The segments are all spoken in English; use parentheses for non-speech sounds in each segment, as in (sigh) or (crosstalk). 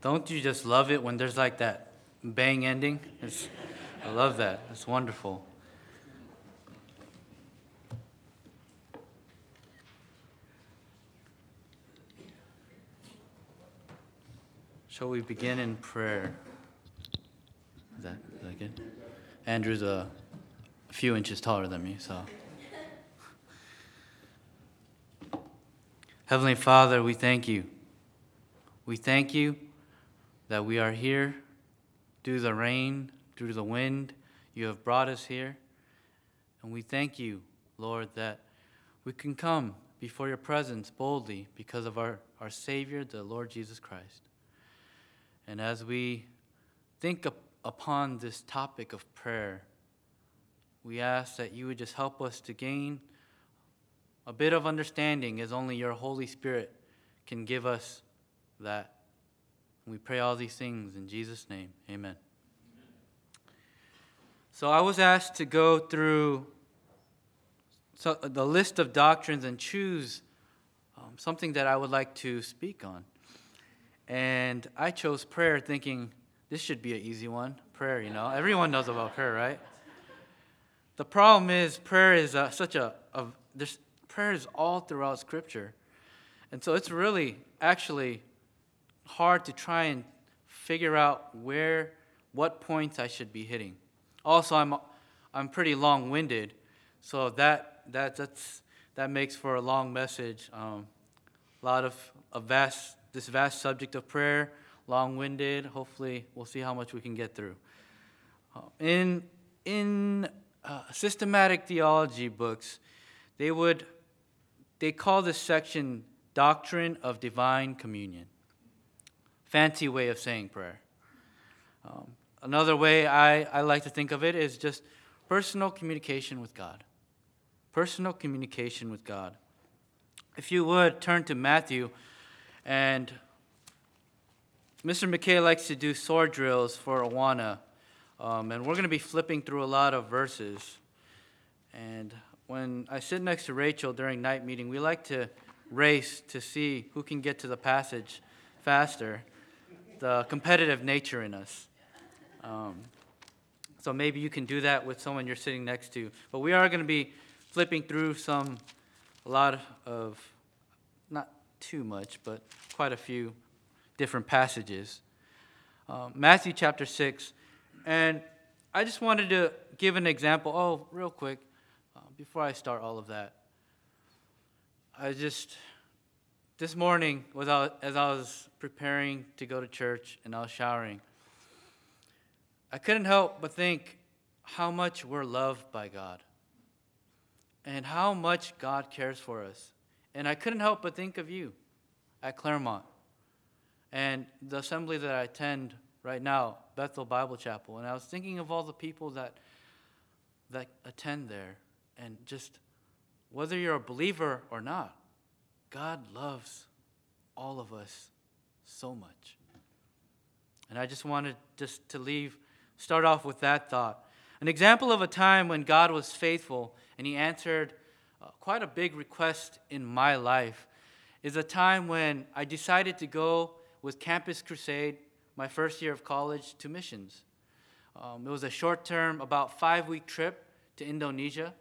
Don't you just love it when there's like that bang ending? It's, I love that. It's wonderful. Shall we begin in prayer? Is that, is that good? Andrew's a few inches taller than me, so. Heavenly Father, we thank you. We thank you that we are here through the rain, through the wind. You have brought us here. And we thank you, Lord, that we can come before your presence boldly because of our, our Savior, the Lord Jesus Christ. And as we think up upon this topic of prayer, we ask that you would just help us to gain a bit of understanding as only your Holy Spirit can give us that. We pray all these things in Jesus' name. Amen. So I was asked to go through so the list of doctrines and choose um, something that I would like to speak on. And I chose prayer thinking this should be an easy one. Prayer, you know, everyone knows about prayer, right? The problem is prayer is uh, such a, a there's prayer is all throughout Scripture, and so it's really actually hard to try and figure out where what points I should be hitting. Also, I'm I'm pretty long-winded, so that that that's that makes for a long message. Um, a lot of a vast this vast subject of prayer, long-winded. Hopefully, we'll see how much we can get through. Uh, in in uh, systematic theology books, they would they call this section doctrine of divine communion. Fancy way of saying prayer. Um, another way I, I like to think of it is just personal communication with God. Personal communication with God. If you would turn to Matthew, and Mr. McKay likes to do sword drills for Awana. Um, and we're going to be flipping through a lot of verses. And when I sit next to Rachel during night meeting, we like to race to see who can get to the passage faster, the competitive nature in us. Um, so maybe you can do that with someone you're sitting next to. But we are going to be flipping through some, a lot of, not too much, but quite a few different passages. Uh, Matthew chapter 6. And I just wanted to give an example. Oh, real quick, uh, before I start all of that. I just, this morning, as I was preparing to go to church and I was showering, I couldn't help but think how much we're loved by God and how much God cares for us. And I couldn't help but think of you at Claremont and the assembly that I attend right now, Bethel Bible Chapel, and I was thinking of all the people that that attend there, and just whether you're a believer or not, God loves all of us so much. And I just wanted just to leave, start off with that thought. An example of a time when God was faithful and He answered uh, quite a big request in my life is a time when I decided to go with Campus Crusade my first year of college to missions. Um, it was a short term, about five week trip to Indonesia.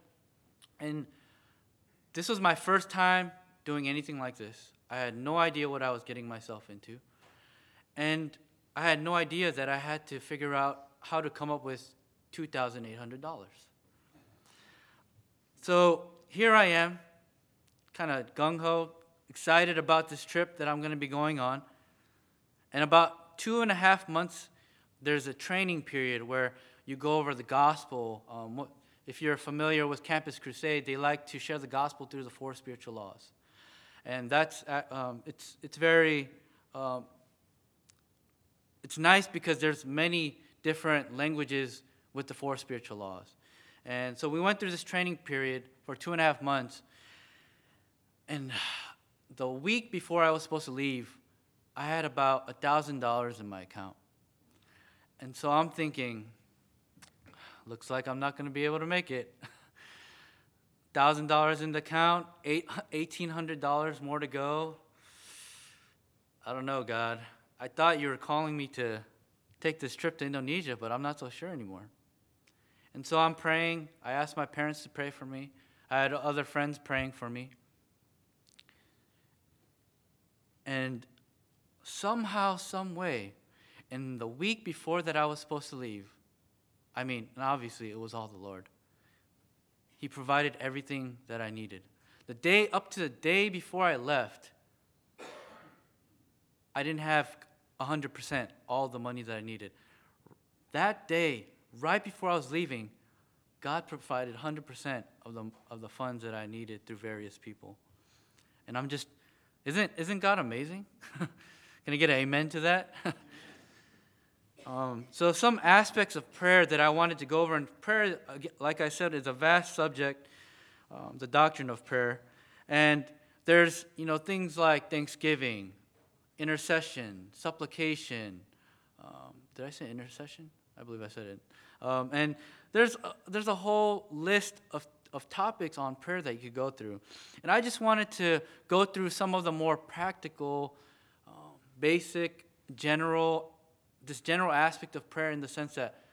And this was my first time doing anything like this. I had no idea what I was getting myself into. And I had no idea that I had to figure out how to come up with $2,800. So here I am, kind of gung ho, excited about this trip that I'm going to be going on. And about two and a half months, there's a training period where you go over the gospel. Um, if you're familiar with Campus Crusade, they like to share the gospel through the four spiritual laws. And that's, uh, um, it's, it's very, um, it's nice because there's many different languages with the four spiritual laws. And so we went through this training period for two and a half months. And the week before I was supposed to leave, I had about a $1,000 in my account. And so I'm thinking, looks like I'm not going to be able to make it. (laughs) $1,000 in the account, $1,800 more to go. I don't know, God. I thought you were calling me to take this trip to Indonesia, but I'm not so sure anymore. And so I'm praying. I asked my parents to pray for me. I had other friends praying for me. And somehow, some way, in the week before that I was supposed to leave, I mean, and obviously it was all the Lord. He provided everything that I needed. The day up to the day before I left, I didn't have 100% all the money that I needed. That day, right before I was leaving, God provided 100% of the, of the funds that I needed through various people. And I'm just, isn't, isn't God amazing? (laughs) Can I get an amen to that? (laughs) um, so, some aspects of prayer that I wanted to go over, and prayer, like I said, is a vast subject, um, the doctrine of prayer. And there's, you know, things like thanksgiving, intercession, supplication. Um, did I say intercession? I believe I said it. Um, and there's a, there's a whole list of, of topics on prayer that you could go through. And I just wanted to go through some of the more practical, uh, basic, general, this general aspect of prayer in the sense that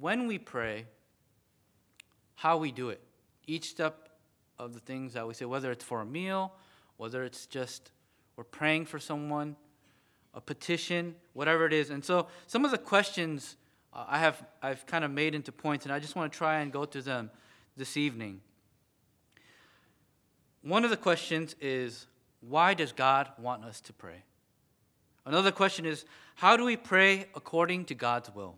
when we pray, how we do it. Each step of the things that we say, whether it's for a meal, whether it's just we're praying for someone, a petition, whatever it is. And so some of the questions uh, I have I've kind of made into points, and I just want to try and go through them this evening. One of the questions is why does God want us to pray? Another question is how do we pray according to God's will?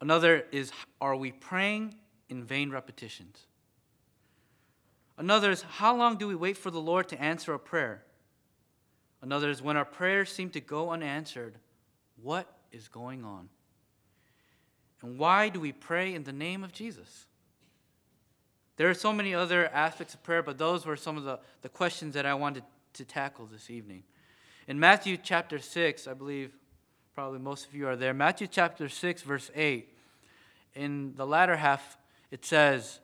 Another is are we praying in vain repetitions? Another is how long do we wait for the Lord to answer a prayer? Another is when our prayers seem to go unanswered, what is going on? And why do we pray in the name of Jesus? There are so many other aspects of prayer, but those were some of the, the questions that I wanted to tackle this evening. In Matthew chapter 6, I believe probably most of you are there. Matthew chapter 6, verse 8, in the latter half, it says,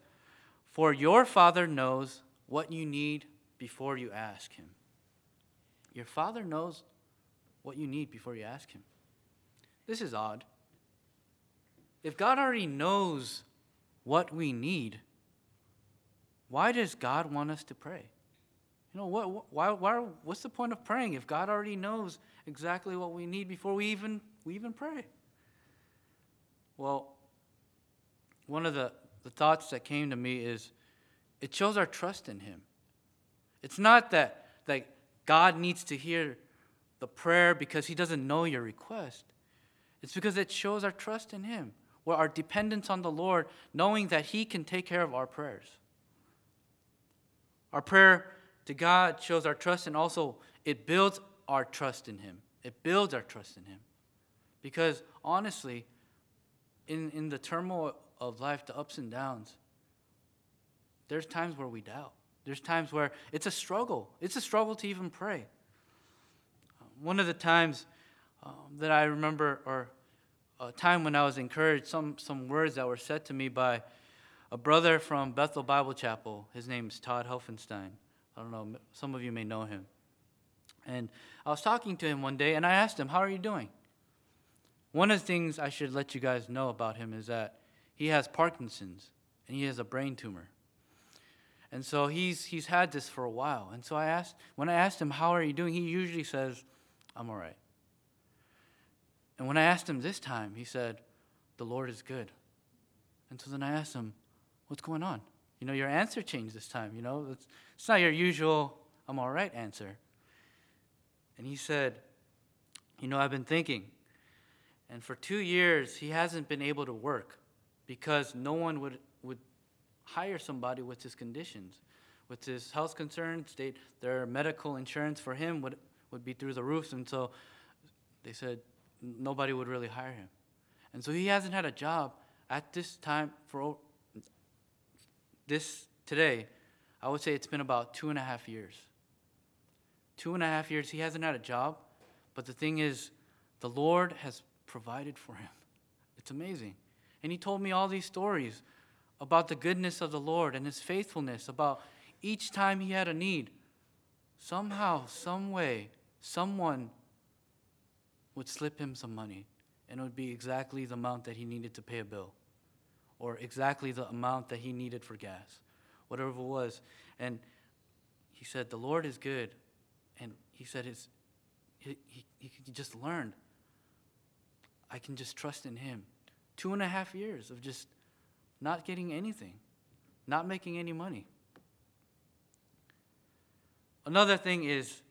For your Father knows what you need before you ask Him. Your Father knows what you need before you ask Him. This is odd. If God already knows what we need, why does God want us to pray? You know, what, why, why, what's the point of praying if God already knows exactly what we need before we even, we even pray? Well, one of the, the thoughts that came to me is it shows our trust in Him. It's not that, that God needs to hear the prayer because He doesn't know your request. It's because it shows our trust in Him, or our dependence on the Lord, knowing that He can take care of our prayers. Our prayer to God shows our trust, and also it builds our trust in Him. It builds our trust in Him. Because honestly, in, in the turmoil of life, the ups and downs, there's times where we doubt. There's times where it's a struggle. It's a struggle to even pray. One of the times um, that I remember, or a time when I was encouraged, some, some words that were said to me by a brother from Bethel Bible Chapel. His name is Todd Helfenstein. I don't know, some of you may know him. And I was talking to him one day, and I asked him, How are you doing? One of the things I should let you guys know about him is that he has Parkinson's and he has a brain tumor. And so he's, he's had this for a while. And so I asked, when I asked him, How are you doing? He usually says, I'm all right. And when I asked him this time, he said, The Lord is good. And so then I asked him, What's going on? You know, your answer changed this time. You know, it's, it's not your usual, I'm all right answer. And he said, You know, I've been thinking. And for two years, he hasn't been able to work because no one would, would hire somebody with his conditions. With his health concerns, they, their medical insurance for him would, would be through the roofs. And so they said, nobody would really hire him. And so he hasn't had a job at this time for this today. I would say it's been about two and a half years. Two and a half years, he hasn't had a job. But the thing is, the Lord has provided for him. It's amazing. And he told me all these stories about the goodness of the Lord and his faithfulness, about each time he had a need. Somehow, some way, someone would slip him some money, and it would be exactly the amount that he needed to pay a bill, or exactly the amount that he needed for gas, whatever it was. And he said, The Lord is good. And he said, it's, he, he, he just learned. I can just trust in him. Two and a half years of just not getting anything, not making any money. Another thing is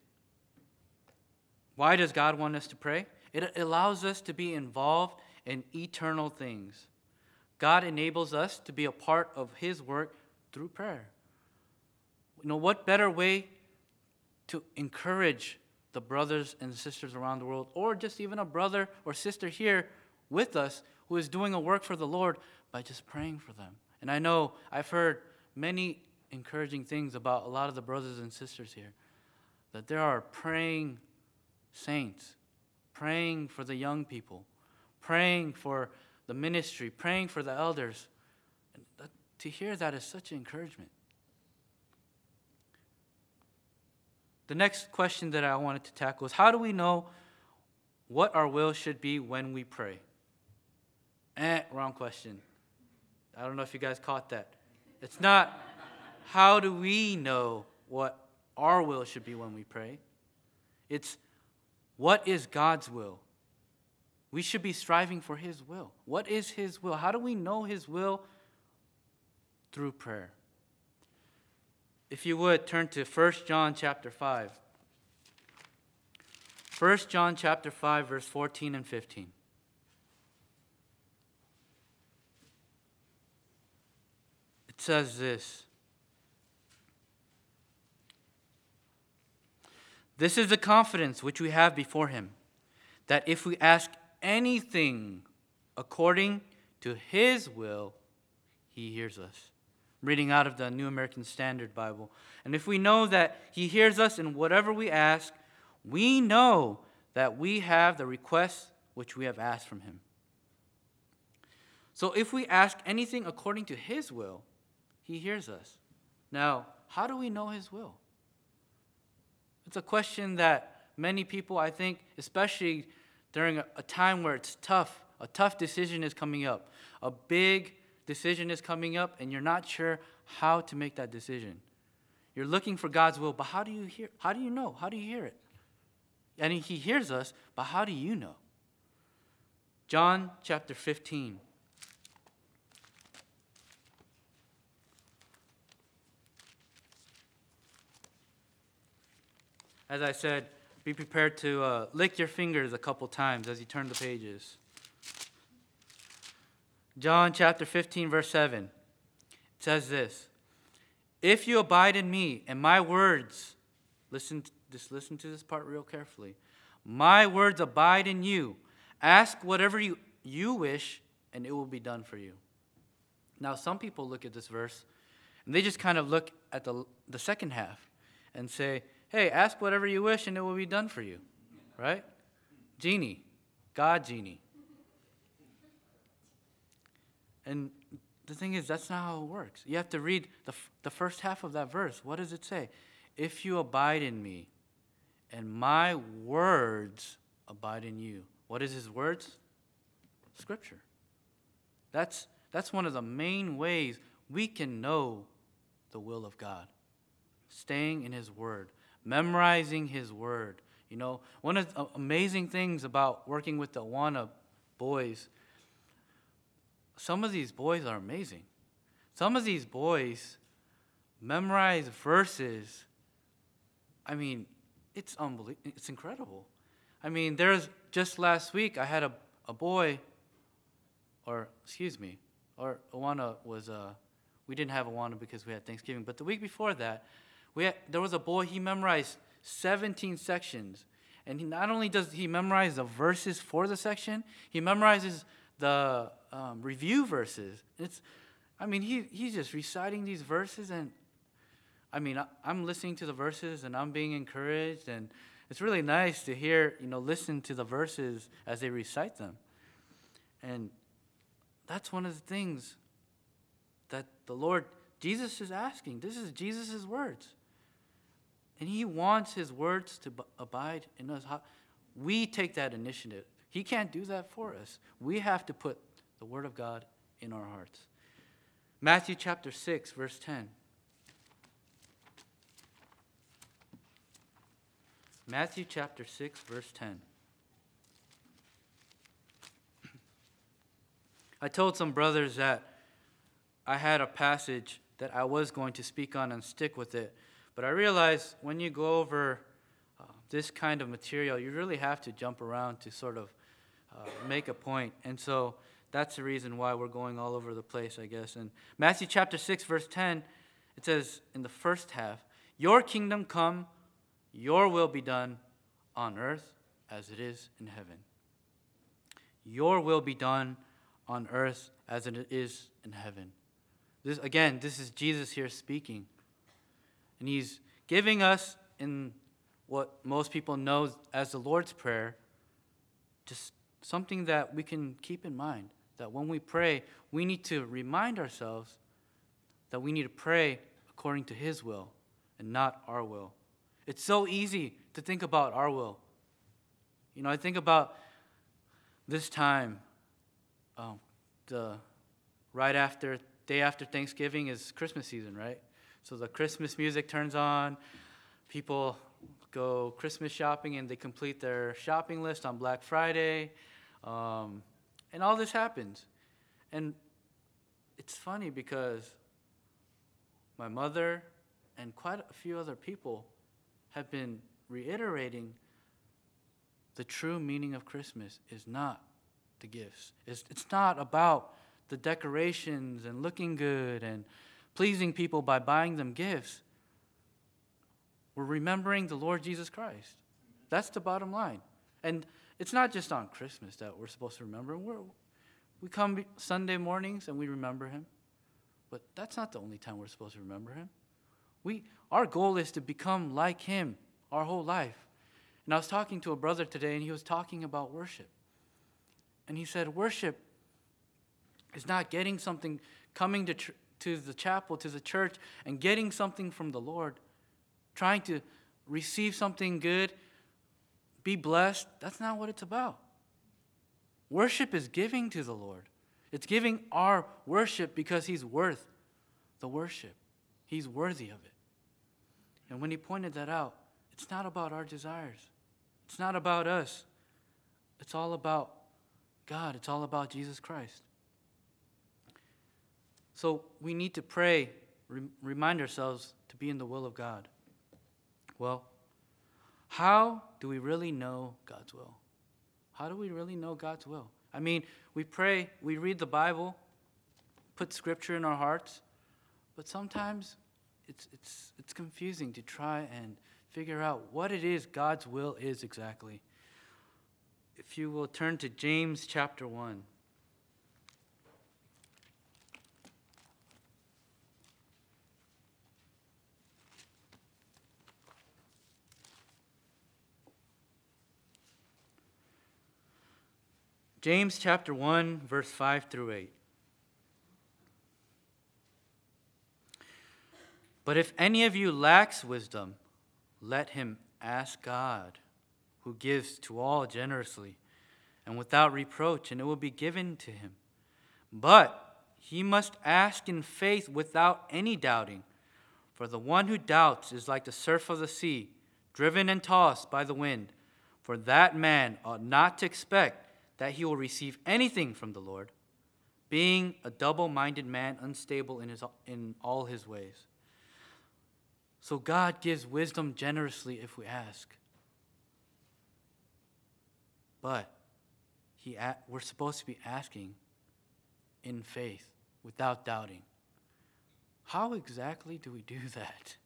why does God want us to pray? It allows us to be involved in eternal things. God enables us to be a part of His work through prayer. You know, what better way to encourage the brothers and sisters around the world, or just even a brother or sister here with us who is doing a work for the Lord by just praying for them? And I know I've heard many encouraging things about a lot of the brothers and sisters here that there are praying saints, praying for the young people, praying for the ministry, praying for the elders. That, to hear that is such encouragement. The next question that I wanted to tackle is how do we know what our will should be when we pray? Eh, wrong question. I don't know if you guys caught that. It's not how do we know what our will should be when we pray? It's what is God's will? We should be striving for His will. What is His will? How do we know His will? Through prayer. If you would turn to 1 John chapter 5. 1 John chapter 5 verse 14 and 15. It says this. This is the confidence which we have before him that if we ask anything according to his will, he hears us reading out of the New American Standard Bible. And if we know that He hears us in whatever we ask, we know that we have the requests which we have asked from Him. So if we ask anything according to His will, He hears us. Now, how do we know His will? It's a question that many people, I think, especially during a, time where it's tough, a tough decision is coming up, a big decision is coming up and you're not sure how to make that decision. You're looking for God's will, but how do you hear? How do you know? How do you hear it? And he hears us, but how do you know? John chapter 15. As I said, be prepared to uh, lick your fingers a couple times as you turn the pages. John chapter 15, verse 7. It says this If you abide in me and my words, listen, just listen to this part real carefully. My words abide in you. Ask whatever you, you wish, and it will be done for you. Now, some people look at this verse and they just kind of look at the, the second half and say, Hey, ask whatever you wish, and it will be done for you. Right? Genie, God genie. And the thing is, that's not how it works. You have to read the, the first half of that verse. What does it say? If you abide in me, and my words abide in you. What is his words? Scripture. That's, that's one of the main ways we can know the will of God. Staying in his word, memorizing his word. You know, one of the amazing things about working with the Awana boys some of these boys are amazing. Some of these boys memorize verses. I mean, it's unbelievable. It's incredible. I mean, there's just last week I had a, a boy, or excuse me, or Awana was, uh, we didn't have Awana because we had Thanksgiving, but the week before that, we had, there was a boy, he memorized 17 sections. And he, not only does he memorize the verses for the section, he memorizes the um, review verses. It's, I mean, he, he's just reciting these verses, and I mean, I, I'm listening to the verses and I'm being encouraged, and it's really nice to hear, you know, listen to the verses as they recite them. And that's one of the things that the Lord, Jesus is asking. This is Jesus' words. And He wants His words to abide in us. We take that initiative. He can't do that for us. We have to put the Word of God in our hearts. Matthew chapter 6, verse 10. Matthew chapter 6, verse 10. (clears throat) I told some brothers that I had a passage that I was going to speak on and stick with it, but I realize when you go over uh, this kind of material, you really have to jump around to sort of uh, make a point. And so that's the reason why we're going all over the place, I guess. And Matthew chapter 6, verse 10, it says in the first half, Your kingdom come, your will be done on earth as it is in heaven. Your will be done on earth as it is in heaven. This, again, this is Jesus here speaking. And he's giving us, in what most people know as the Lord's Prayer, just something that we can keep in mind. That when we pray, we need to remind ourselves that we need to pray according to His will and not our will. It's so easy to think about our will. You know, I think about this time, um, the right after day after Thanksgiving is Christmas season, right? So the Christmas music turns on, people go Christmas shopping and they complete their shopping list on Black Friday. Um, and all this happens. And it's funny because my mother and quite a few other people have been reiterating the true meaning of Christmas is not the gifts. It's, it's not about the decorations and looking good and pleasing people by buying them gifts. We're remembering the Lord Jesus Christ. That's the bottom line. And it's not just on Christmas that we're supposed to remember him. We're, we come Sunday mornings and we remember him, but that's not the only time we're supposed to remember him. We, our goal is to become like him our whole life. And I was talking to a brother today, and he was talking about worship. And he said, Worship is not getting something, coming to, to the chapel, to the church, and getting something from the Lord, trying to receive something good be blessed. That's not what it's about. Worship is giving to the Lord. It's giving our worship because He's worth the worship. He's worthy of it. And when He pointed that out, it's not about our desires, it's not about us. It's all about God, it's all about Jesus Christ. So we need to pray, remind ourselves to be in the will of God. Well, how do we really know God's will? How do we really know God's will? I mean, we pray, we read the Bible, put scripture in our hearts, but sometimes it's, it's, it's confusing to try and figure out what it is God's will is exactly. If you will turn to James chapter 1. James chapter 1, verse 5 through 8. But if any of you lacks wisdom, let him ask God, who gives to all generously and without reproach, and it will be given to him. But he must ask in faith without any doubting. For the one who doubts is like the surf of the sea, driven and tossed by the wind. For that man ought not to expect that he will receive anything from the Lord, being a double minded man, unstable in, his, in all his ways. So God gives wisdom generously if we ask. But he, we're supposed to be asking in faith without doubting. How exactly do we do (laughs) that?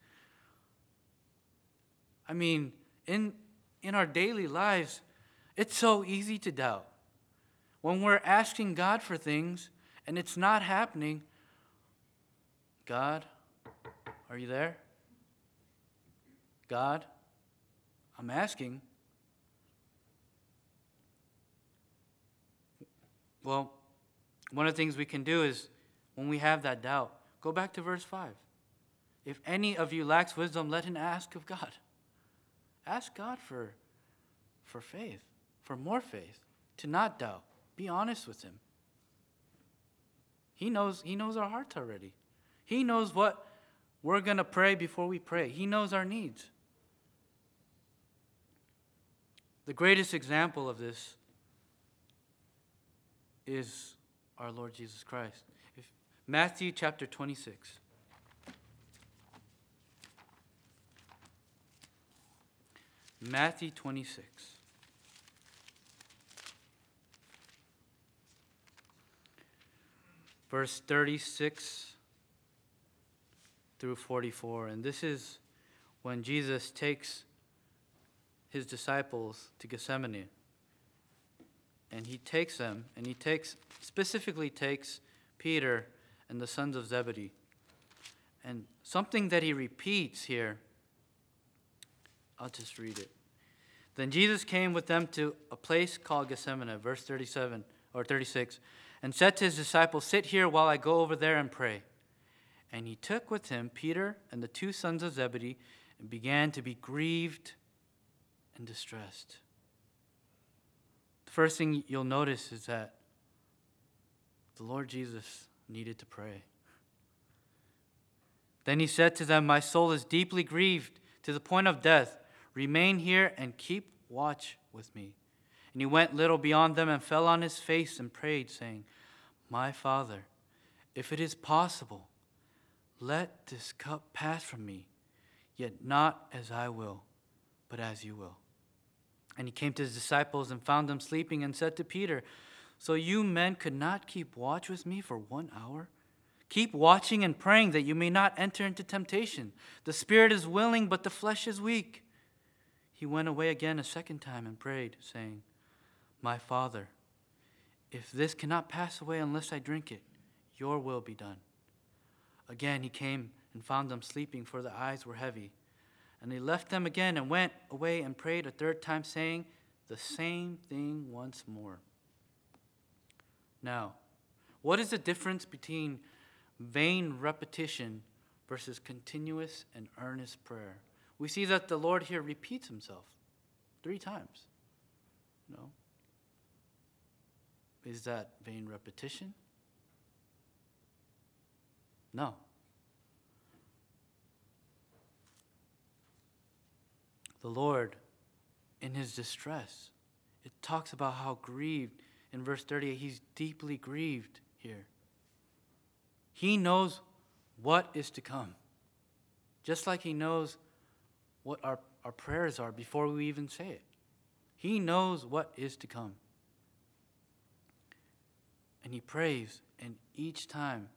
I mean, in, in our daily lives, it's so easy to doubt. When we're asking God for things and it's not happening, God, are you there? God, I'm asking. Well, one of the things we can do is when we have that doubt, go back to verse 5. If any of you lacks wisdom, let him ask of God. Ask God for, for faith, for more faith, to not doubt. Be honest with him. He knows, he knows our hearts already. He knows what we're going to pray before we pray. He knows our needs. The greatest example of this is our Lord Jesus Christ. If, Matthew chapter 26. Matthew 26. Verse 36 through 44. And this is when Jesus takes his disciples to Gethsemane. And he takes them, and he takes, specifically takes Peter and the sons of Zebedee. And something that he repeats here, I'll just read it. Then Jesus came with them to a place called Gethsemane, verse 37 or 36, and said to his disciples, Sit here while I go over there and pray. And he took with him Peter and the two sons of Zebedee and began to be grieved and distressed. The first thing you'll notice is that the Lord Jesus needed to pray. Then he said to them, My soul is deeply grieved to the point of death. Remain here and keep watch with me. And he went little beyond them and fell on his face and prayed, saying, My Father, if it is possible, let this cup pass from me, yet not as I will, but as you will. And he came to his disciples and found them sleeping and said to Peter, So you men could not keep watch with me for one hour? Keep watching and praying that you may not enter into temptation. The spirit is willing, but the flesh is weak. He went away again a second time and prayed, saying, My Father, if this cannot pass away unless I drink it, your will be done. Again he came and found them sleeping, for their eyes were heavy. And he left them again and went away and prayed a third time, saying the same thing once more. Now, what is the difference between vain repetition versus continuous and earnest prayer? We see that the Lord here repeats himself three times. No? Is that vain repetition? No. The Lord, in his distress, it talks about how grieved. In verse 38, he's deeply grieved here. He knows what is to come, just like he knows what our, our prayers are before we even say it. He knows what is to come. And he prays, and each time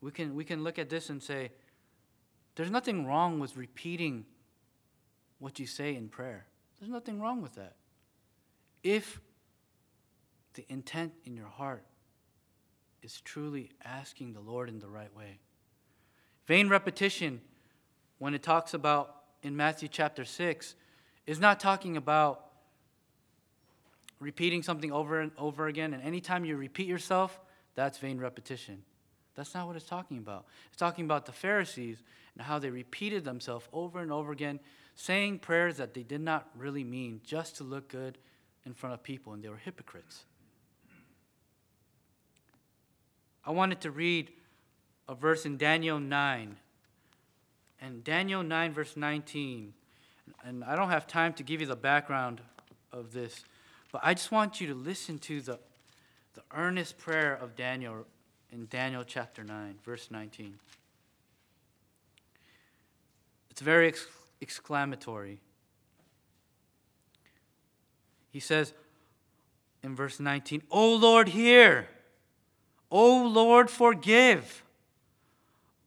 we can, we can look at this and say, there's nothing wrong with repeating what you say in prayer. There's nothing wrong with that. If the intent in your heart is truly asking the Lord in the right way. Vain repetition, when it talks about in Matthew chapter 6, is not talking about repeating something over and over again. And anytime you repeat yourself, that's vain repetition. That's not what it's talking about. It's talking about the Pharisees and how they repeated themselves over and over again, saying prayers that they did not really mean just to look good in front of people, and they were hypocrites. I wanted to read a verse in Daniel 9. And Daniel 9, verse 19. And I don't have time to give you the background of this, but I just want you to listen to the, the earnest prayer of Daniel in Daniel chapter 9, verse 19. It's very ex- exclamatory. He says in verse 19, O Lord, hear. O Lord, forgive.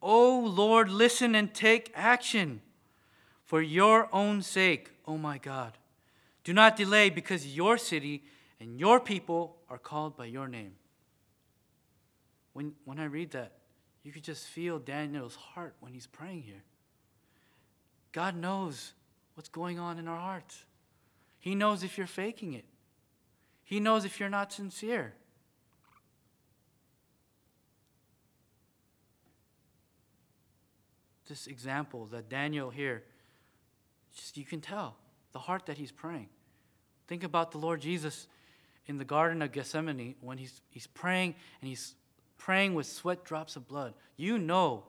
O Lord, listen and take action for your own sake, O my God. Do not delay because your city and your people are called by your name. When, when I read that, you could just feel Daniel's heart when he's praying here. God knows what's going on in our hearts. He knows if you're faking it, He knows if you're not sincere. this example that Daniel here, just you can tell the heart that he's praying. Think about the Lord Jesus in the Garden of Gethsemane when he's, he's praying and he's praying with sweat drops of blood. You know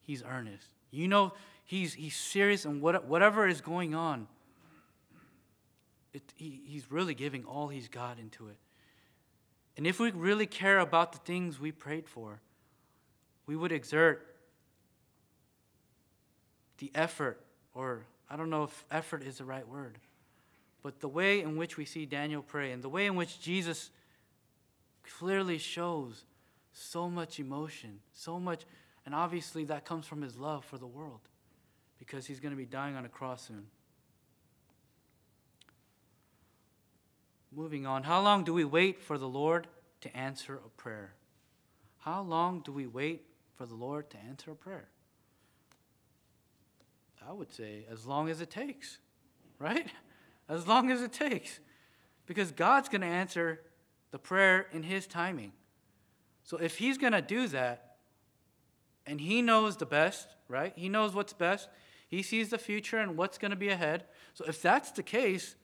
he's earnest. You know he's, he's serious and what, whatever is going on, it, he, he's really giving all he's got into it. And if we really care about the things we prayed for, we would exert the effort, or I don't know if effort is the right word, but the way in which we see Daniel pray and the way in which Jesus clearly shows so much emotion, so much, and obviously that comes from his love for the world because he's going to be dying on a cross soon. Moving on, how long do we wait for the Lord to answer a prayer? How long do we wait for the Lord to answer a prayer? I would say as long as it takes, right? As long as it takes. Because God's going to answer the prayer in His timing. So if He's going to do that, and He knows the best, right? He knows what's best. He sees the future and what's going to be ahead. So if that's the case,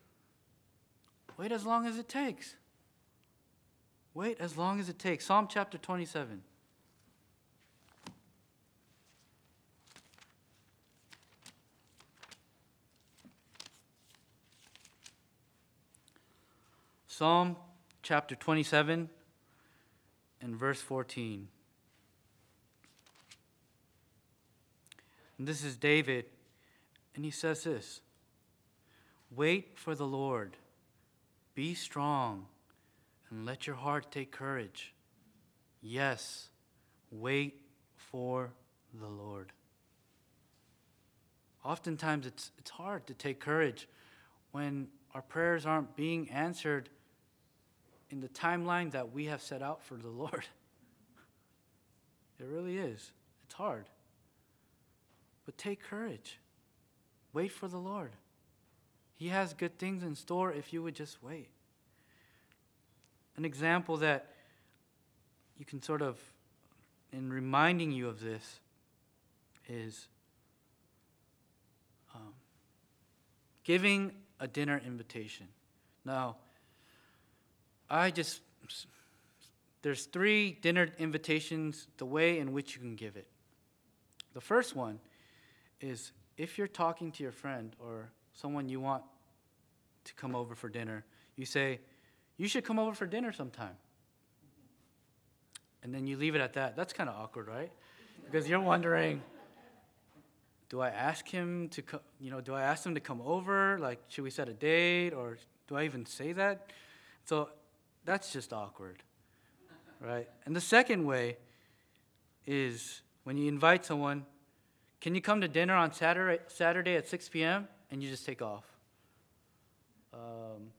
wait as long as it takes. Wait as long as it takes. Psalm chapter 27. Psalm chapter 27 and verse 14. And this is David, and he says this Wait for the Lord, be strong, and let your heart take courage. Yes, wait for the Lord. Oftentimes it's, it's hard to take courage when our prayers aren't being answered in the timeline that we have set out for the Lord. (laughs) It really is. It's hard. But take courage. Wait for the Lord. He has good things in store if you would just wait. An example that you can sort of, in reminding you of this, is um, giving a dinner invitation. Now, I just, there's three dinner invitations, the way in which you can give it. The first one is if you're talking to your friend or someone you want to come over for dinner, you say, You should come over for dinner sometime. And then you leave it at that. That's kind of awkward, right? Because you're wondering, do I ask him to come, you know, do I ask him to come over? Like, should we set a date or do I even say that? So that's just awkward, right? And the second way is when you invite someone, can you come to dinner on Saturday, Saturday at 6 p.m. and you just take off? Um,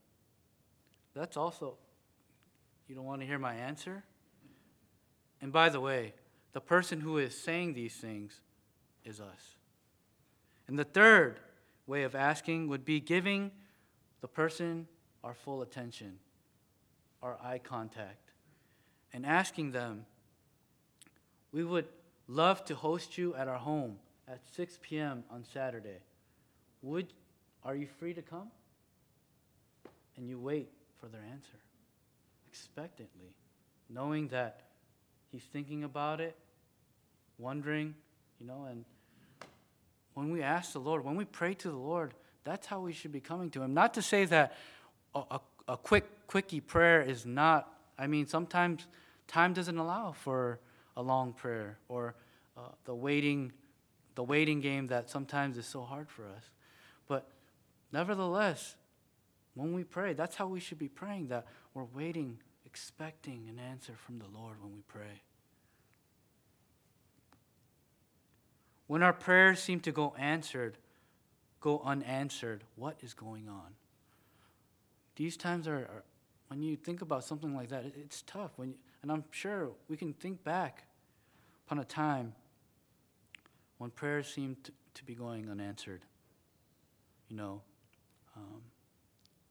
that's also, you don't want to hear my answer? And by the way, the person who is saying these things is us. And the third way of asking would be giving the person our full attention our eye contact and asking them, We would love to host you at our home at 6 p.m. on Saturday. Would, are you free to come? And you wait for their answer expectantly, knowing that he's thinking about it, wondering, you know, and when we ask the Lord, when we pray to the Lord, that's how we should be coming to him. Not to say that a, a, a quick quickie prayer is not, I mean, sometimes time doesn't allow for a long prayer or uh, the waiting the waiting game that sometimes is so hard for us. But nevertheless, when we pray, that's how we should be praying that we're waiting, expecting an answer from the Lord when we pray. When our prayers seem to go answered, go unanswered, what is going on? These times are, are when you think about something like that, it's tough. When you, and I'm sure we can think back upon a time when prayers seemed to, to be going unanswered. You know, um,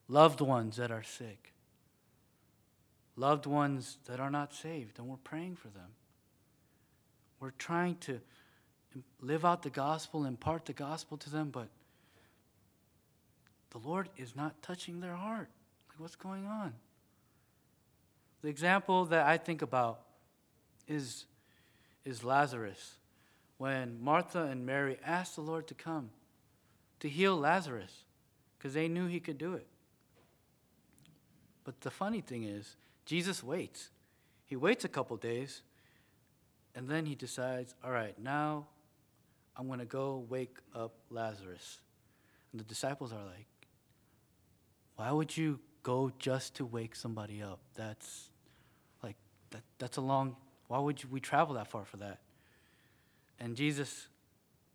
loved ones that are sick, loved ones that are not saved, and we're praying for them. We're trying to live out the gospel, impart the gospel to them, but the Lord is not touching their heart. Like, what's going on? The example that I think about is, is Lazarus. When Martha and Mary asked the Lord to come to heal Lazarus because they knew he could do it. But the funny thing is, Jesus waits. He waits a couple days, and then he decides, all right, now I'm going to go wake up Lazarus. And the disciples are like, why would you go just to wake somebody up? That's like, that, that's a long, why would you, we travel that far for that? And Jesus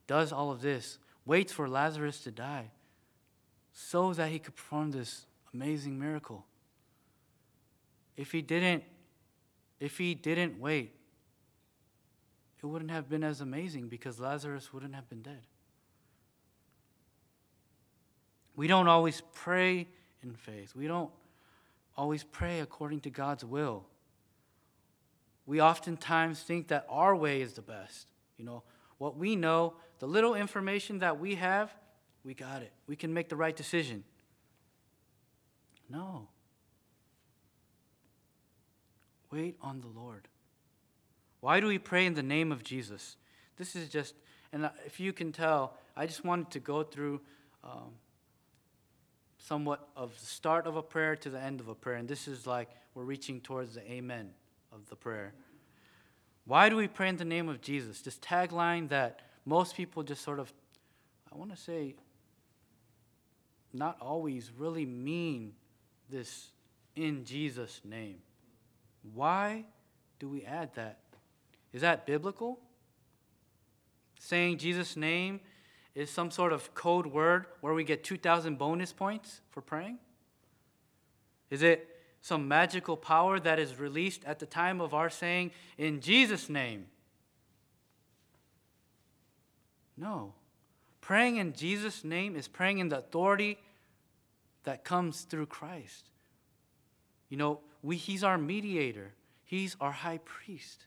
does all of this, waits for Lazarus to die so that he could perform this amazing miracle. If he didn't, if he didn't wait, it wouldn't have been as amazing because Lazarus wouldn't have been dead. We don't always pray in faith. We don't always pray according to God's will. We oftentimes think that our way is the best. You know, what we know, the little information that we have, we got it. We can make the right decision. No. Wait on the Lord. Why do we pray in the name of Jesus? This is just, and if you can tell, I just wanted to go through um, somewhat of the start of a prayer to the end of a prayer. And this is like we're reaching towards the amen of the prayer. Why do we pray in the name of Jesus? This tagline that most people just sort of, I want to say, not always really mean this in Jesus' name. Why do we add that? Is that biblical? Saying Jesus' name is some sort of code word where we get 2,000 bonus points for praying? Is it some magical power that is released at the time of our saying, in Jesus' name? No. Praying in Jesus' name is praying in the authority that comes through Christ. You know, we, He's our mediator, He's our high priest.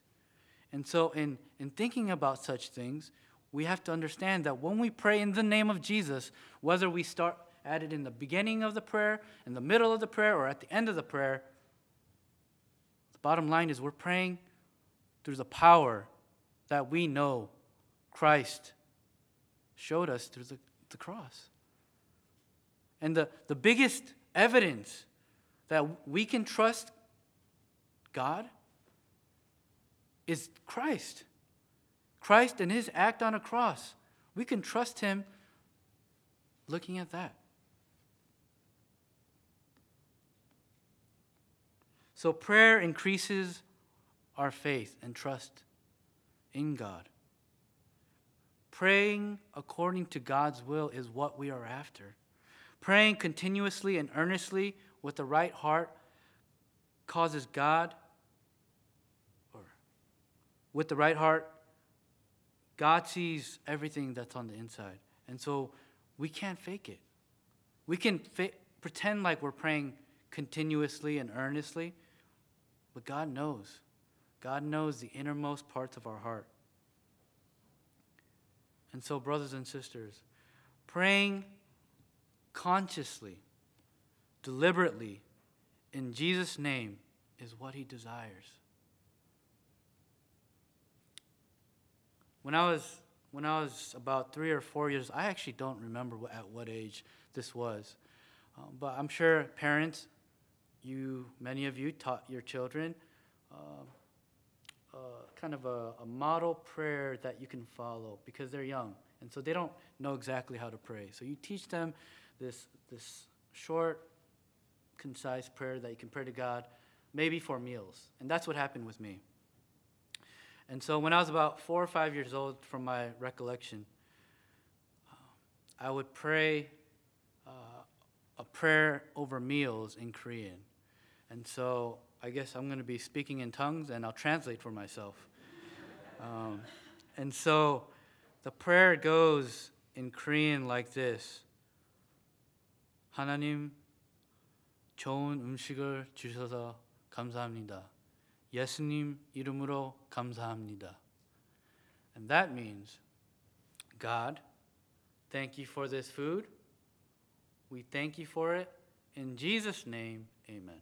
And so, in, in thinking about such things, we have to understand that when we pray in the name of Jesus, whether we start at it in the beginning of the prayer, in the middle of the prayer, or at the end of the prayer, the bottom line is we're praying through the power that we know Christ showed us through the, the cross. And the, the biggest evidence that we can trust God is Christ. Christ and his act on a cross. We can trust him looking at that. So prayer increases our faith and trust in God. Praying according to God's will is what we are after. Praying continuously and earnestly with the right heart causes God, or with the right heart, God sees everything that's on the inside. And so we can't fake it. We can fa- pretend like we're praying continuously and earnestly, but God knows. God knows the innermost parts of our heart. And so, brothers and sisters, praying consciously, deliberately, in Jesus' name is what He desires. When I was when I was about three or four years, I actually don't remember at what age this was, um, but I'm sure parents, you many of you taught your children. Uh, uh, kind of a, a model prayer that you can follow because they're young and so they don't know exactly how to pray. So you teach them this, this short, concise prayer that you can pray to God, maybe for meals. And that's what happened with me. And so when I was about four or five years old, from my recollection, uh, I would pray uh, a prayer over meals in Korean. And so I guess I'm going to be speaking in tongues and I'll translate for myself. Um, and so the prayer goes in Korean like this 하나님, 좋은 음식을 주셔서 감사합니다. 예수님 이름으로 감사합니다. And that means, God, thank you for this food. We thank you for it. In Jesus' name, amen.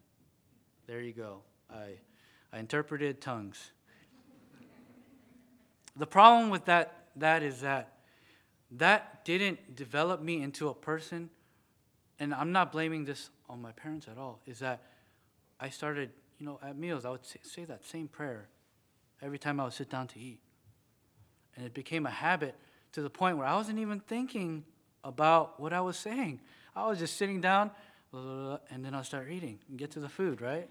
There you go. I, I interpreted tongues. The problem with that, that is that that didn't develop me into a person, and I'm not blaming this on my parents at all, is that I started, you know, at meals, I would say, that same prayer every time I would sit down to eat. And it became a habit to the point where I wasn't even thinking about what I was saying. I was just sitting down, and then I'll start eating and get to the food, right?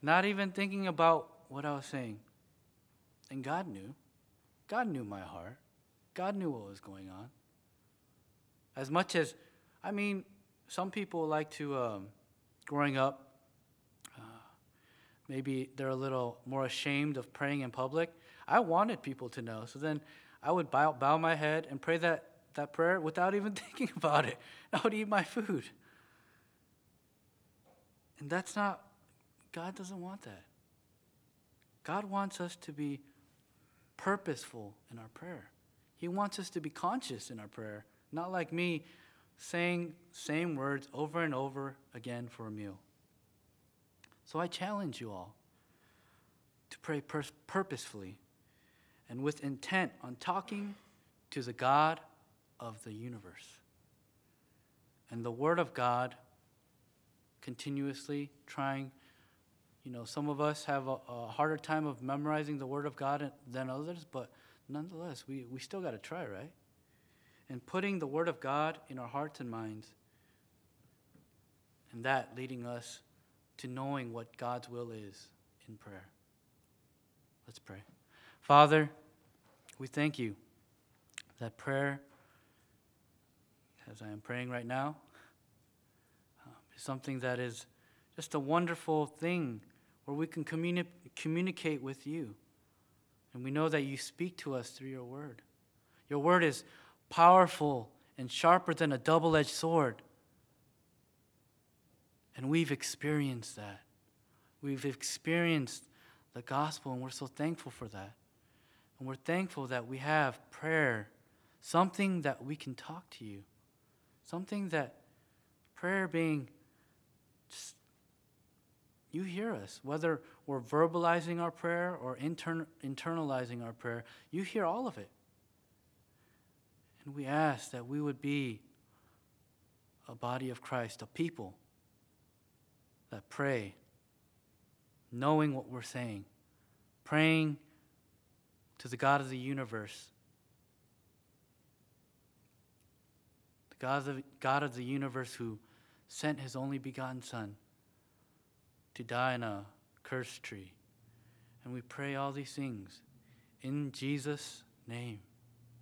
Not even thinking about what I was saying. And God knew. God knew my heart. God knew what was going on. As much as, I mean, some people like to, um, growing up, maybe they're a little more ashamed of praying in public. I wanted people to know. So then I would bow, bow my head and pray that, that prayer without even (laughs) thinking about it. I would eat my food. And that's not, God doesn't want that. God wants us to be purposeful in our prayer. He wants us to be conscious in our prayer, not like me saying same words over and over again for a meal. So I challenge you all to pray pur- purposefully and with intent on talking to the God of the universe. And the Word of God continuously trying you know, some of us have a, a, harder time of memorizing the Word of God than others, but nonetheless, we, we still got to try, right? And putting the Word of God in our hearts and minds, and that leading us to knowing what God's will is in prayer. Let's pray. Father, we thank you that prayer, as I am praying right now, uh, is something that is just a wonderful thing where we can communi- communicate with you. And we know that you speak to us through your word. Your word is powerful and sharper than a double edged sword. And we've experienced that. We've experienced the gospel, and we're so thankful for that. And we're thankful that we have prayer, something that we can talk to you, something that prayer being just you hear us. Whether we're verbalizing our prayer or intern- internalizing our prayer, you hear all of it. And we ask that we would be a body of Christ, a people that pray, knowing what we're saying, praying to the God of the universe. The God of the, God of the universe who sent his only begotten Son to die on a cursed tree. And we pray all these things in Jesus' name.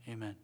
Amen.